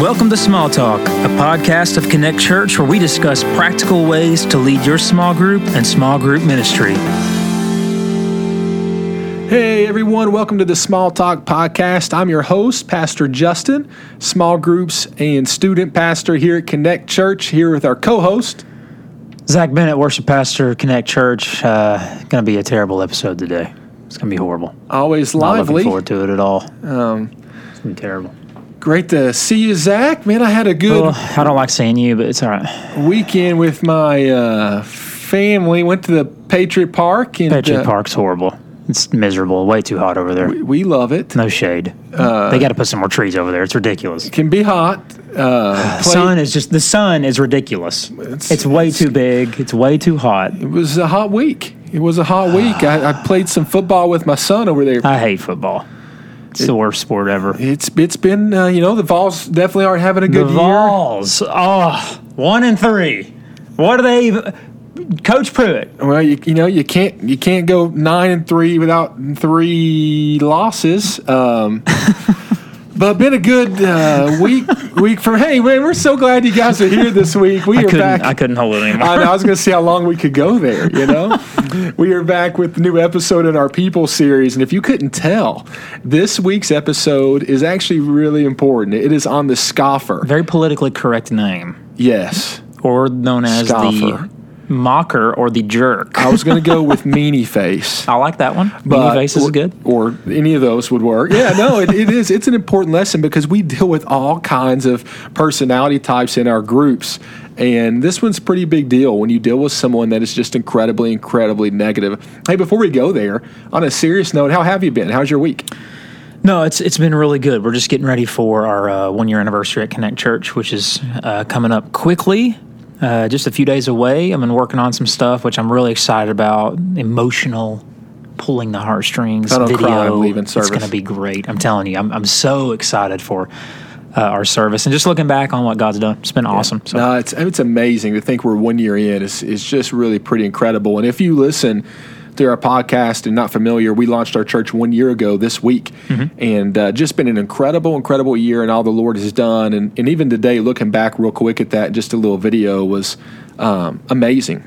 Welcome to Small Talk, a podcast of Connect Church where we discuss practical ways to lead your small group and small group ministry. Hey everyone, welcome to the Small Talk podcast. I'm your host, Pastor Justin, small groups and student pastor here at Connect Church, here with our co host. Zac Bennett, worship pastor, Connect Church. Uh, going to be a terrible episode today. It's going to be horrible. Always lively. Not lively. looking forward to it at all. Um, it's going to be terrible. Great to see you, Zac. Man, I had a good Well, I don't like seeing you, but it's all right. weekend with my uh, family. Went to the Patriot Park. And, Patriot uh, Park's horrible. It's miserable. Way too hot over there. We love it. No shade. they got to put some more trees over there. It's ridiculous. Can be hot. Uh, sun is just the sun is ridiculous. It's- It's, way too big. It's way too hot. It was a hot week. It was a hot week. I, I played some football with my son over there. I hate football. It's the worst sport ever. It's it's been uh, you know the Vols definitely aren't having a The good year. Vols. Oh, one and three. What are they? Coach Pruitt. Well, you, you know you can't you can't go nine and three without three losses. Um, but been a good uh, week week for hey man, we're so glad you guys are here this week. We I are back. I couldn't hold it anymore. I, know, I was going to see how long we could go there. You know, we are back with the new episode in our People series, and if you couldn't tell, this week's episode is actually really important. It is on the scoffer. Very politically correct name, Yes, or known as Scoffer. the mocker or the jerk. I was going to go with meanie face. I like that one. But- Meanie face is or, good. Or any of those would work. Yeah, no, it, it is. It's an important lesson because we deal with all kinds of personality types in our groups. And this one's a pretty big deal when you deal with someone that is just incredibly, incredibly negative. Hey, before we go there, on a serious note, how have you been? How's your week? No, it's it's been really good. We're just getting ready for our uh, one year anniversary at Connect Church, which is uh, coming up quickly. Uh, just a few days away. I've been working on some stuff, which I'm really excited about. Emotional, pulling the heartstrings. I don't video. cry, I'm leaving It's going to be great. I'm telling you, I'm I'm so excited for uh, our service and just looking back on what God's done. It's been awesome. So No, it's it's amazing to think we're one year in. It's, it's just really pretty incredible. And if you listen to our podcast and not familiar, we launched our church one year ago this week, and uh, just been an incredible, incredible year and all the Lord has done. And, and even today, looking back real quick at that, just a little video was um, amazing.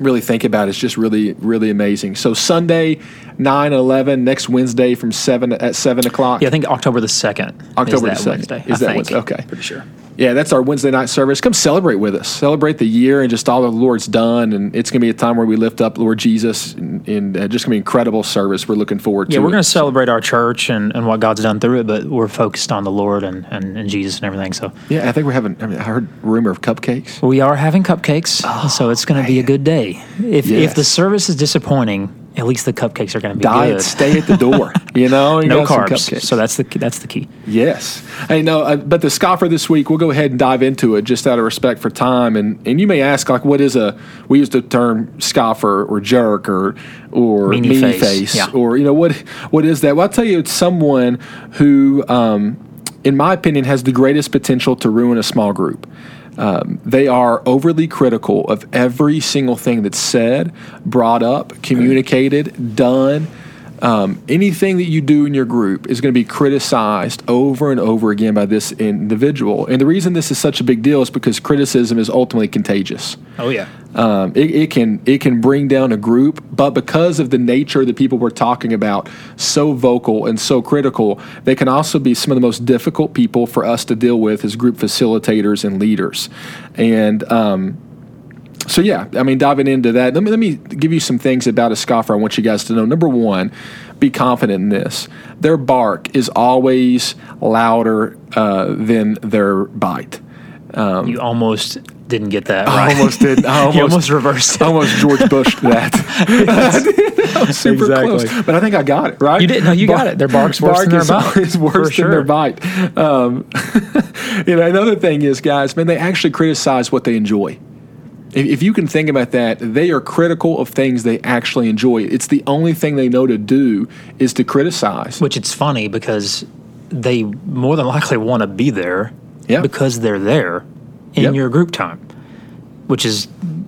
Really think about it, it's just really, really amazing. So Sunday, 9 11, next Wednesday from 7 at 7 o'clock. yeah, I think October the second. October is the that 2nd. Wednesday. Is I that think. Wednesday? Okay. pretty sure. Yeah, that's our Wednesday night service. Come celebrate with us. Celebrate the year and just all the Lord's done. And it's going to be a time where we lift up Lord Jesus and, and uh, just going to be incredible service. We're looking forward Yeah, to Yeah, we're going to celebrate our church and, and what God's done through it, but we're focused on the Lord and, and, and Jesus and everything. So Yeah, I think we're having, I, mean, I heard rumor of cupcakes. we are having cupcakes, so it's going to be a good day. If Yes. if the service is disappointing, at least the cupcakes are going to be Diet, good. stay at the door. You know, You no carbs. So that's the that's the key. Yes. Hey, no, uh, but the scoffer this week, we'll go ahead and dive into it just out of respect for time. And and you may ask, like, what is a? We use the term scoffer or jerk or or Meanie meanie, face, face, yeah. or you know what what is that? Well, I'll tell you, it's someone who, um, in my opinion, has the greatest potential to ruin a small group. Um, they are overly critical of every single thing that's said, brought up, communicated, done. Um, anything that you do in your group is going to be criticized over and over again by this individual. And the reason this is such a big deal is because criticism is ultimately contagious. Oh yeah. Um, it, it can it can bring down a group, but because of the nature of the people we're talking about, so vocal and so critical, they can also be some of the most difficult people for us to deal with as group facilitators and leaders. And um, so yeah, I mean, diving into that, let me let me give you some things about a scoffer. I want you guys to know. Number one, be confident in this. Their bark is always louder uh, than their bite. you almost didn't get that I almost did. I you almost, almost reversed it. Almost George Bush that. I was super Exactly. close, but I think I got it right. You did. No, you got it. Their bark's worse than their is bite. always worse For than their bite. Um, you know, another thing is, guys, man, they actually criticize what they enjoy. If, if you can think about that, they are critical of things they actually enjoy. It's the only thing they know to do is to criticize. Which it's funny because they more than likely want to be there Yeah. because they're there in Yep. your group time, which is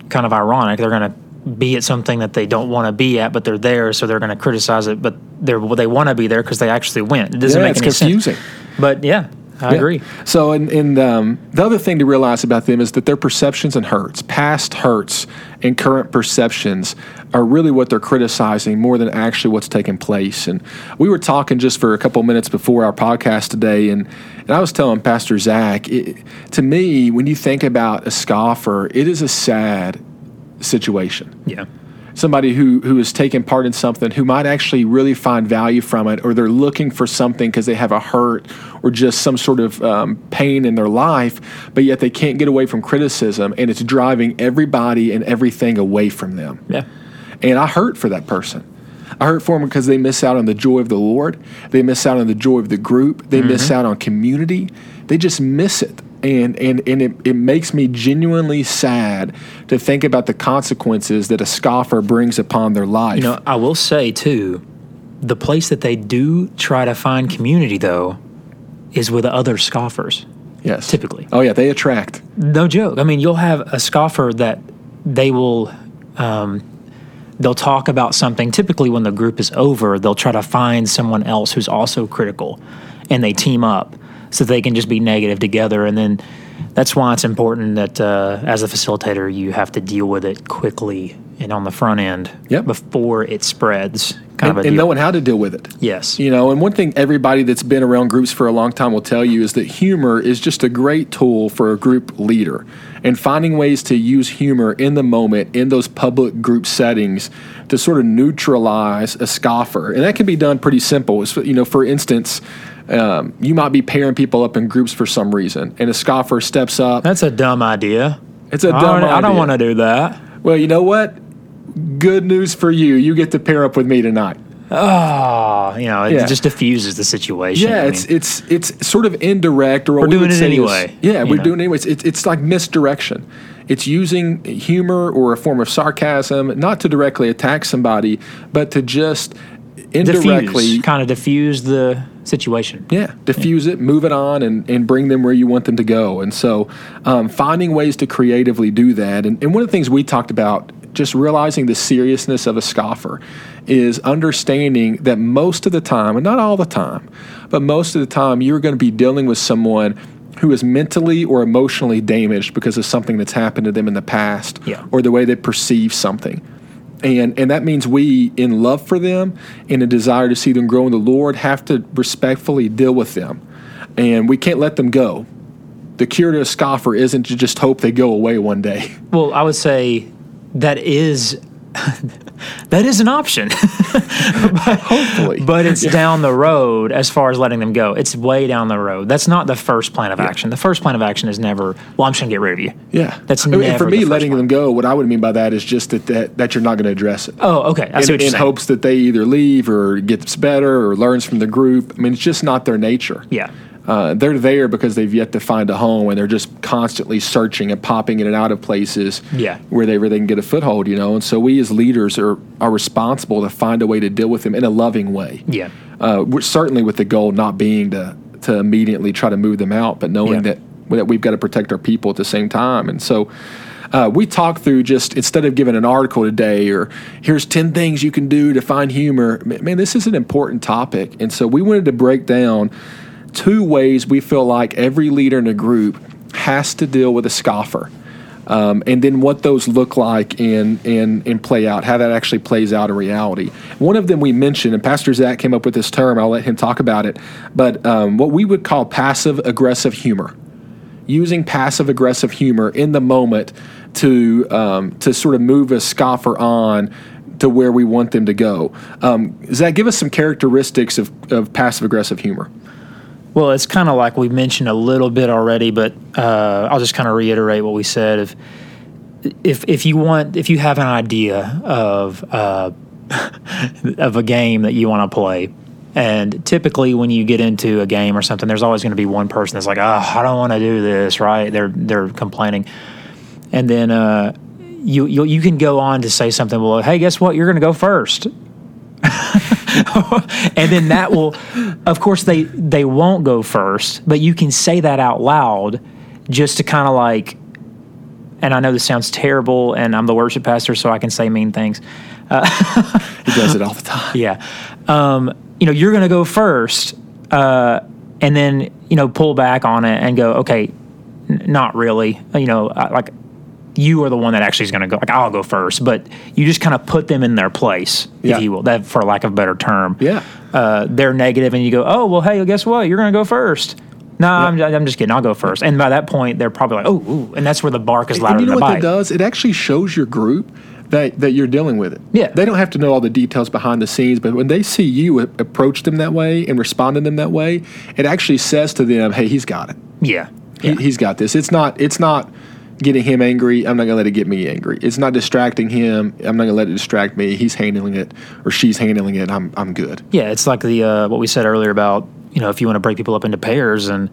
kind of ironic. They're going to be at something that they don't want to be at, but they're there, so they're going to criticize it. But they're they want to be there because they actually went. It doesn't Yeah, make it's any confusing. sense. But yeah, I Yeah. agree. So, and, and um, the other thing to realize about them is that their perceptions and hurts, past hurts and current perceptions, are really what they're criticizing more than actually what's taking place. And we were talking just for a couple minutes before our podcast today, and, and I was telling Pastor Zac, it, to me, when you think about a scoffer, it is a sad situation Yeah. Somebody who who is taking part in something who might actually really find value from it or they're looking for something because they have a hurt or just some sort of um, pain in their life but yet they can't get away from criticism and it's driving everybody and everything away from them Yeah. and I hurt for that person. I hurt for them because they miss out on the joy of the Lord. They miss out on the joy of the group. They miss out on community. They just miss it. And, and, and it, it makes me genuinely sad to think about the consequences that a scoffer brings upon their life. You know, I will say too, the place that they do try to find community though is with other scoffers. yes. typically. Oh, yeah, they attract. No joke. I mean, you'll have a scoffer that they will, um, they'll talk about something. Typically, when the group is over, they'll try to find someone else who's also critical, and they team up so they can just be negative together. And then that's why it's important that uh, as a facilitator, you have to deal with it quickly and on the front end Yep. before it spreads. Kind And, of and knowing how to deal with it. yes. You know, and one thing everybody that's been around groups for a long time will tell you is that humor is just a great tool for a group leader. And finding ways to use humor in the moment in those public group settings to sort of neutralize a scoffer. And that can be done pretty simple. It's, you know, for instance, um, you might be pairing people up in groups for some reason, and a scoffer steps up. That's a dumb idea. It's a I dumb don't, I don't want to do that. Well, you know what? Good news for you. You get to pair up with me tonight. Oh, you know, it Yeah. just diffuses the situation. Yeah, I it's mean, it's it's sort of indirect, or We're we doing it say is- anyway, yeah, we're know. doing it anyways. It's it's like misdirection. It's using humor or a form of sarcasm, not to directly attack somebody, but to just indirectly, diffuse, kind of diffuse the situation. yeah, diffuse it, move it on, and, and bring them where you want them to go. And so, um, finding ways to creatively do that. And, and one of the things we talked about, just realizing the seriousness of a scoffer, is understanding that most of the time, and not all the time, but most of the time, you're going to be dealing with someone who is mentally or emotionally damaged because of something that's happened to them in the past Yeah. or the way they perceive something and and that means we in love for them in a desire to see them grow in the lord have to respectfully deal with them. And we can't let them go. The cure to a scoffer isn't to just hope they go away one day. Well, I would say that is that is an option, but, hopefully but it's down the road as far as letting them go. It's way down the road. That's not the first plan of action. The first plan of action is never. Well, I'm just gonna get rid of you. yeah That's I mean, and for me the letting one. them go what i would mean by that is just that that, that you're not going to address it Oh, okay. I see in, what you're in saying. hopes that they either leave or gets better or learns from the group i mean it's just not their nature Yeah. Uh, they're there because they've yet to find a home and they're just constantly searching and popping in and out of places Yeah. where they where they can get a foothold, you know. And so we as leaders are are responsible to find a way to deal with them in a loving way. Yeah. Uh, certainly with the goal not being to to immediately try to move them out, but knowing Yeah. that that we've got to protect our people at the same time. And so. Uh, we talk through just instead of giving an article today or here's 10 things you can do to find humor man, this is an important topic and so we wanted to break down two ways we feel like every leader in a group has to deal with a scoffer. Um, and then what those look like and, and, and play out, how that actually plays out in reality. One of them we mentioned, and Pastor Zac came up with this term, I'll let him talk about it, but um, what we would call passive aggressive humor. Using passive aggressive humor in the moment to, um, to sort of move a scoffer on to where we want them to go. Um, Zac, give us some characteristics of, of passive aggressive humor. Well, it's kind of like we mentioned a little bit already, but uh, I'll just kind of reiterate what we said. If if if you want, if you have an idea of uh, of a game that you want to play, and typically when you get into a game or something, there's always going to be one person that's like, "Oh, I don't want to do this," right? They're they're complaining, and then uh, you you you can go on to say something. Well, hey, guess what? You're going to go first. and then that will of course they they won't go first but you can say that out loud just to kind of like and i know this sounds terrible and i'm the worship pastor so i can say mean things He does it all the time. yeah um, you know you're going to go first uh, and then you know pull back on it and go, okay, n- not really. You know, I- like you are the one that actually is going to go. Like I'll go first, but you just kind of put them in their place, Yeah. if you will, that for lack of a better term. Yeah. Uh, they're negative, and you go, oh well, hey, guess what? You're going to go first. No, I'm, I'm just kidding. I'll go first. And by that point, they're probably like, oh, ooh, and that's where the bark is louder And you know than what bite. that does? It actually shows your group that, that you're dealing with it. Yeah. They don't have to know all the details behind the scenes, but when they see you approach them that way and respond to them that way, it actually says to them, "Hey, he's got it. Yeah. He, Yeah. He's got this. It's not. It's not." Getting him angry, I'm not gonna let it get me angry. It's not distracting him. I'm not gonna let it distract me. He's handling it, or she's handling it. I'm I'm good. Yeah, it's like the uh, what we said earlier about you know if you want to break people up into pairs and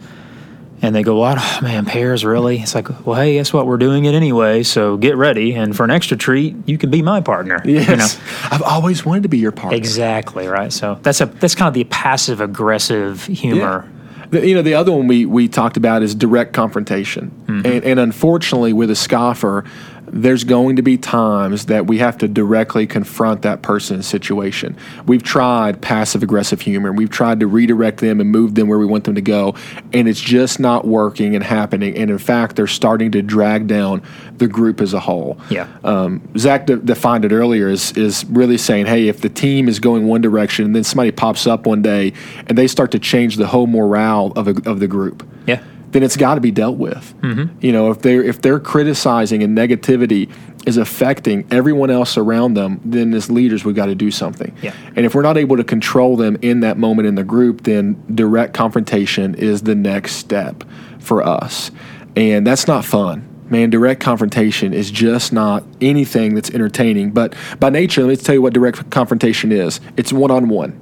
and they go, "What? Oh, man, pairs really?" It's like, well, hey, guess what? We're doing it anyway, so get ready. And for an extra treat, you can be my partner. you know? Yes, I've always wanted to be your partner. Exactly right. So that's a that's kind of the passive aggressive humor. The, you know, the other one we, we talked about is direct confrontation. Mm-hmm. And, and unfortunately, with a scoffer, there's going to be times that we have to directly confront that person's situation. We've tried passive aggressive humor, we've tried to redirect them and move them where we want them to go, and it's just not working and happening. And in fact, they're starting to drag down the group as a whole. Yeah. Um, Zac de- defined it earlier is is really saying, hey, if the team is going one direction, and then somebody pops up one day and they start to change the whole morale of, a, of the group, Yeah. Then it's got to be dealt with. Mm-hmm. You know, if they're if they're criticizing and negativity is affecting everyone else around them, then as leaders we've got to do something. Yeah. And if we're not able to control them in that moment in the group, then direct confrontation is the next step for us, and that's not fun. Man, direct confrontation is just not anything that's entertaining. But by nature, let me tell you what direct confrontation is. It's one on one.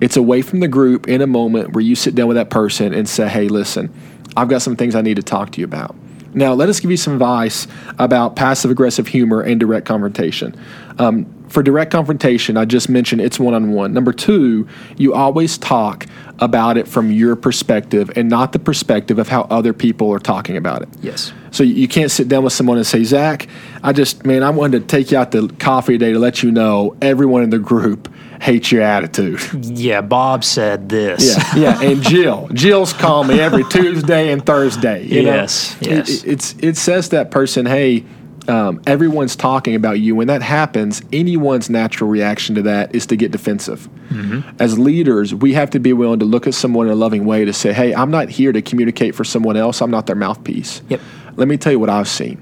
It's away from the group in a moment where you sit down with that person and say, hey, listen, I've got some things I need to talk to you about. Now, let us give you some advice about passive aggressive humor and direct confrontation. Um, for direct confrontation, I just mentioned it's one on one. Number two, you always talk about it from your perspective and not the perspective of how other people are talking about it. Yes. So you- you can't sit down with someone and say, Zac, I just, man, I wanted to take you out to coffee today to let you know everyone in the group hates your attitude. Yeah. Bob said this. Yeah, yeah. And Jill, Jill's called me every Tuesday and Thursday. You? Yes, It- yes. It, it's it says that person, hey, um, everyone's talking about you. When that happens, anyone's natural reaction to that is to get defensive. Mm-hmm. As leaders, we have to be willing to look at someone in a loving way to say, hey, I'm not here to communicate for someone else. I'm not their mouthpiece. Yep. Let me tell you what I've seen.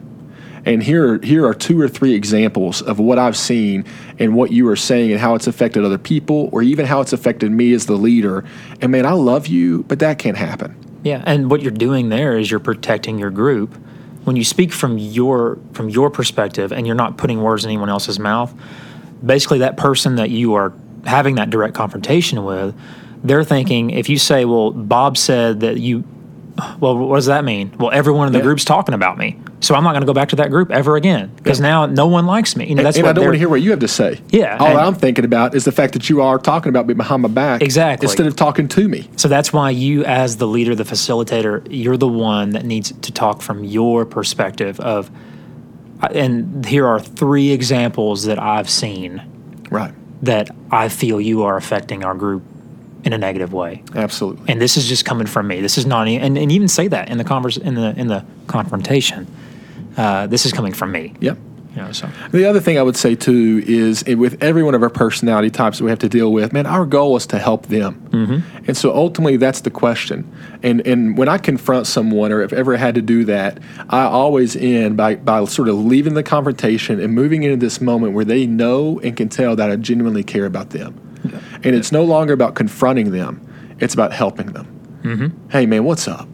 And here, here are two or three examples of what I've seen and what you are saying and how it's affected other people or even how it's affected me as the leader. And man, I love you, but that can't happen. Yeah, and what you're doing there is you're protecting your group. When you speak from your from your perspective and you're not putting words in anyone else's mouth, basically that person that you are having that direct confrontation with, they're thinking if you say, "Well, Bob said that you well, what does that mean? Well, everyone in the Yeah. group's talking about me. So I'm not going to go back to that group ever again because now no one likes me. You know, that's and what I don't want to hear what you have to say. Yeah, All I'm thinking about is the fact that you are talking about me behind my back. Exactly. Instead of talking to me. So that's why you, as the leader, the facilitator, you're the one that needs to talk from your perspective of. And here are three examples that I've seen Right. that I feel you are affecting our group in a negative way. Absolutely. And this is just coming from me. This is not, and, and even say that in the converse in the in the confrontation. Uh, this is coming from me. Yep. You know, so The other thing I would say too is eh, with every one of our personality types that we have to deal with, man, our goal is to help them. Mm-hmm. And so ultimately, that's the question. And and when I confront someone, or if ever had to do that, I always end by by sort of leaving the confrontation and moving into this moment where they know and can tell that I genuinely care about them. And it's no longer about confronting them; it's about helping them. Mm-hmm. Hey, man, what's up?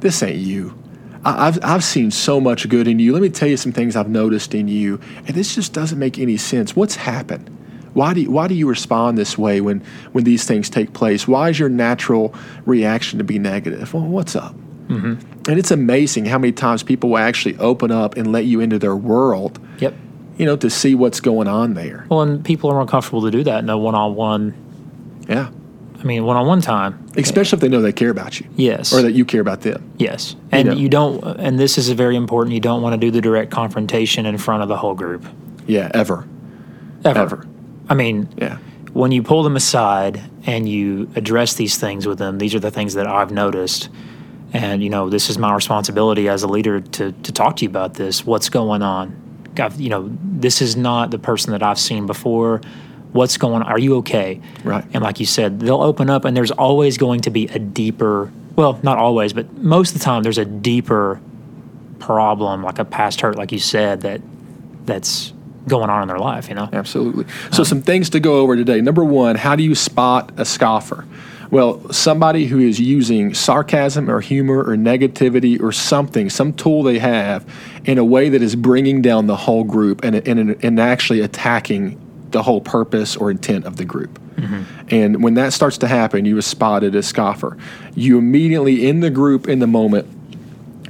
This ain't you. I- I've, I've seen so much good in you. Let me tell you some things I've noticed in you, and this just doesn't make any sense. What's happened? Why do you, why do you respond this way when when these things take place? Why is your natural reaction to be negative? Well, what's up? Mm-hmm. And it's amazing how many times people will actually open up and let you into their world. You know, to see what's going on there. Well, and people are more comfortable to do that in a one-on-one. Yeah, I mean, one-on-one time. especially if they know they care about you, Yes. or that you care about them. Yes, and know. you don't, and this is very important. You don't want to do the direct confrontation in front of the whole group Yeah, ever, ever. ever. I mean, Yeah. when you pull them aside and you address these things with them, these are the things that I've noticed. And, you know, this is my responsibility as a leader to, to talk to you about this. What's going on? I've, you know, this is not the person that I've seen before. What's going on? Are you okay? Right. And like you said, they'll open up, and there's always going to be a deeper, well, not always, but most of the time, there's a deeper problem, like a past hurt, like you said, that that's going on in their life, you know? Absolutely. So, uh-huh. some things to go over today. Number one, how do you spot a scoffer? Well, somebody who is using sarcasm or humor or negativity or something, some tool they have, in a way that is bringing down the whole group and, and, and actually attacking the whole purpose or intent of the group. Mm-hmm. And when that starts to happen, you are spotted as a scoffer. You immediately, in the group, in the moment,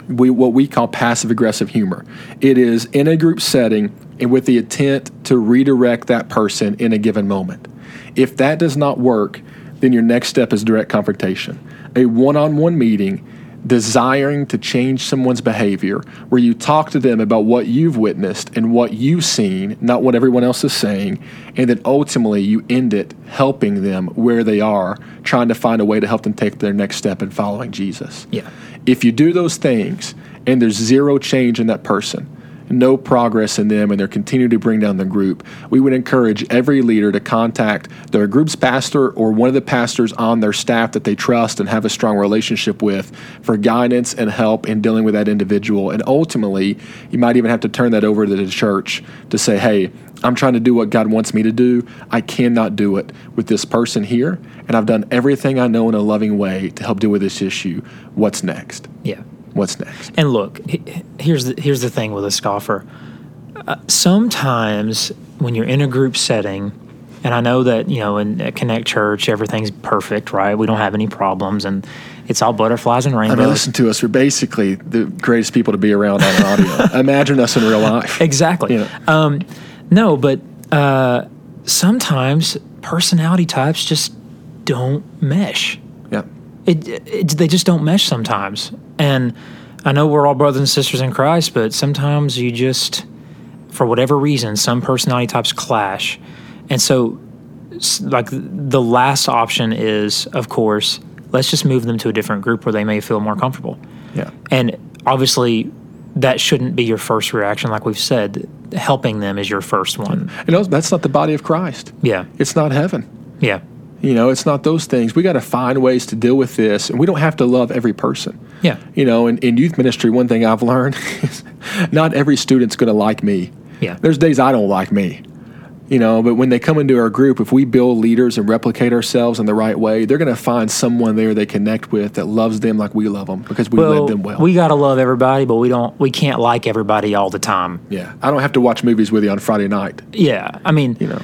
we what we call passive aggressive humor. It is in a group setting and with the intent to redirect that person in a given moment. If that does not work, then your next step is direct confrontation. A one-on-one meeting desiring to change someone's behavior where you talk to them about what you've witnessed and what you've seen, not what everyone else is saying, and then ultimately you end it helping them where they are, trying to find a way to help them take their next step in following Jesus. Yeah. If you do those things and there's zero change in that person, no progress in them, and they're continuing to bring down the group, we would encourage every leader to contact their group's pastor or one of the pastors on their staff that they trust and have a strong relationship with for guidance and help in dealing with that individual. And ultimately, you might even have to turn that over to the church to say, hey, I'm trying to do what God wants me to do. I cannot do it with this person here, and I've done everything I know in a loving way to help deal with this issue. What's next? Yeah. What's next? And look, here's the, here's the thing with a scoffer. Uh, sometimes when you're in a group setting, and I know that you know in at Connect Church everything's perfect, right? We don't have any problems, and it's all butterflies and rainbows. I mean, listen to us. We're basically the greatest people to be around on audio. Imagine us in real life. Exactly. Yeah. Um, no, but uh, sometimes personality types just don't mesh. It, it they just don't mesh sometimes, and I know we're all brothers and sisters in Christ, but sometimes you just, for whatever reason, some personality types clash, and so like the last option is, of course, let's just move them to a different group where they may feel more comfortable. Yeah. And obviously, that shouldn't be your first reaction. Like we've said, helping them is your first one. Know, that's not the body of Christ. Yeah. It's not heaven. Yeah. You know, it's not those things. We got to find ways to deal with this, and we don't have to love every person. Yeah. You know, in, in youth ministry, one thing I've learned is not every student's going to like me. Yeah. There's days I don't like me. You know, but when they come into our group, if we build leaders and replicate ourselves in the right way, they're going to find someone there they connect with that loves them like we love them because we Well, led them well. we gotta love everybody, but we don't. We can't like everybody all the time. yeah. I don't have to watch movies with you on Friday night. Yeah. I mean, You know.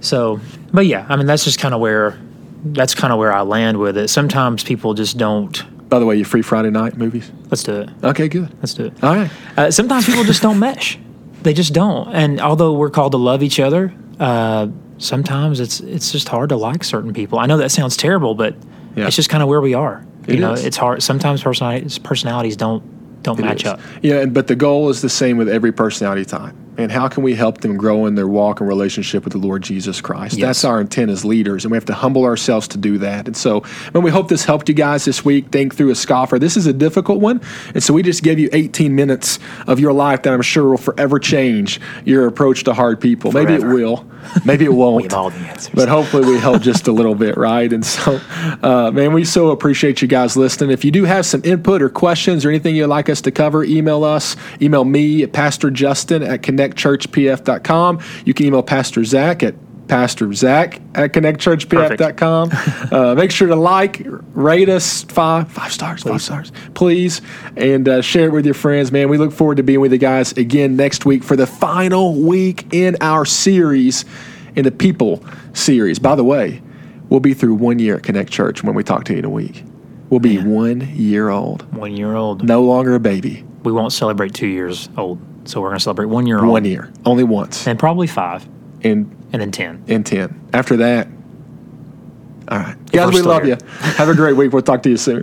So, but yeah, I mean, that's just kind of where, that's kind of where I land with it. Sometimes people just don't. By the way, you free Friday night movies? Let's do it. Okay, good. Let's do it. All right. Uh, sometimes people just don't mesh. They just don't. And although we're called to love each other, uh, sometimes it's it's just hard to like certain people. I know that sounds terrible, but Yeah. it's just kind of where we are. You It know, is. it's hard. Sometimes personalities personalities don't don't It match is. up. Yeah, but the goal is the same with every personality type. And how can we help them grow in their walk and relationship with the Lord Jesus Christ? Yes. That's our intent as leaders, and we have to humble ourselves to do that. And so, man, we hope this helped you guys this week think through a scoffer. This is a difficult one, and so we just gave you 18 minutes of your life that I'm sure will forever change your approach to hard people. Maybe it will, maybe it won't. We have all the answers. But hopefully we help just a little bit, right? And so, uh, man, we so appreciate you guys listening. If you do have some input or questions or anything you'd like us to cover, email us. Email me at Pastor Justin at connectchurchpf.com. You can email Pastor Zac at Pastor Zac at connectchurchpf.com. uh, make sure to like, rate us five five stars, five stars, please, and uh, share it with your friends. Man, we look forward to being with you guys again next week for the final week in our series in the People series. By the way, we'll be through one year at Connect Church when we talk to you in a week. We'll be one year old, one year old. no longer a baby. We won't celebrate two years old, so we're going to celebrate one year old. One year, only once, and probably five, and and then ten. in ten. After that, all right, we're guys, we love here. you. Have a great week. We'll talk to you soon.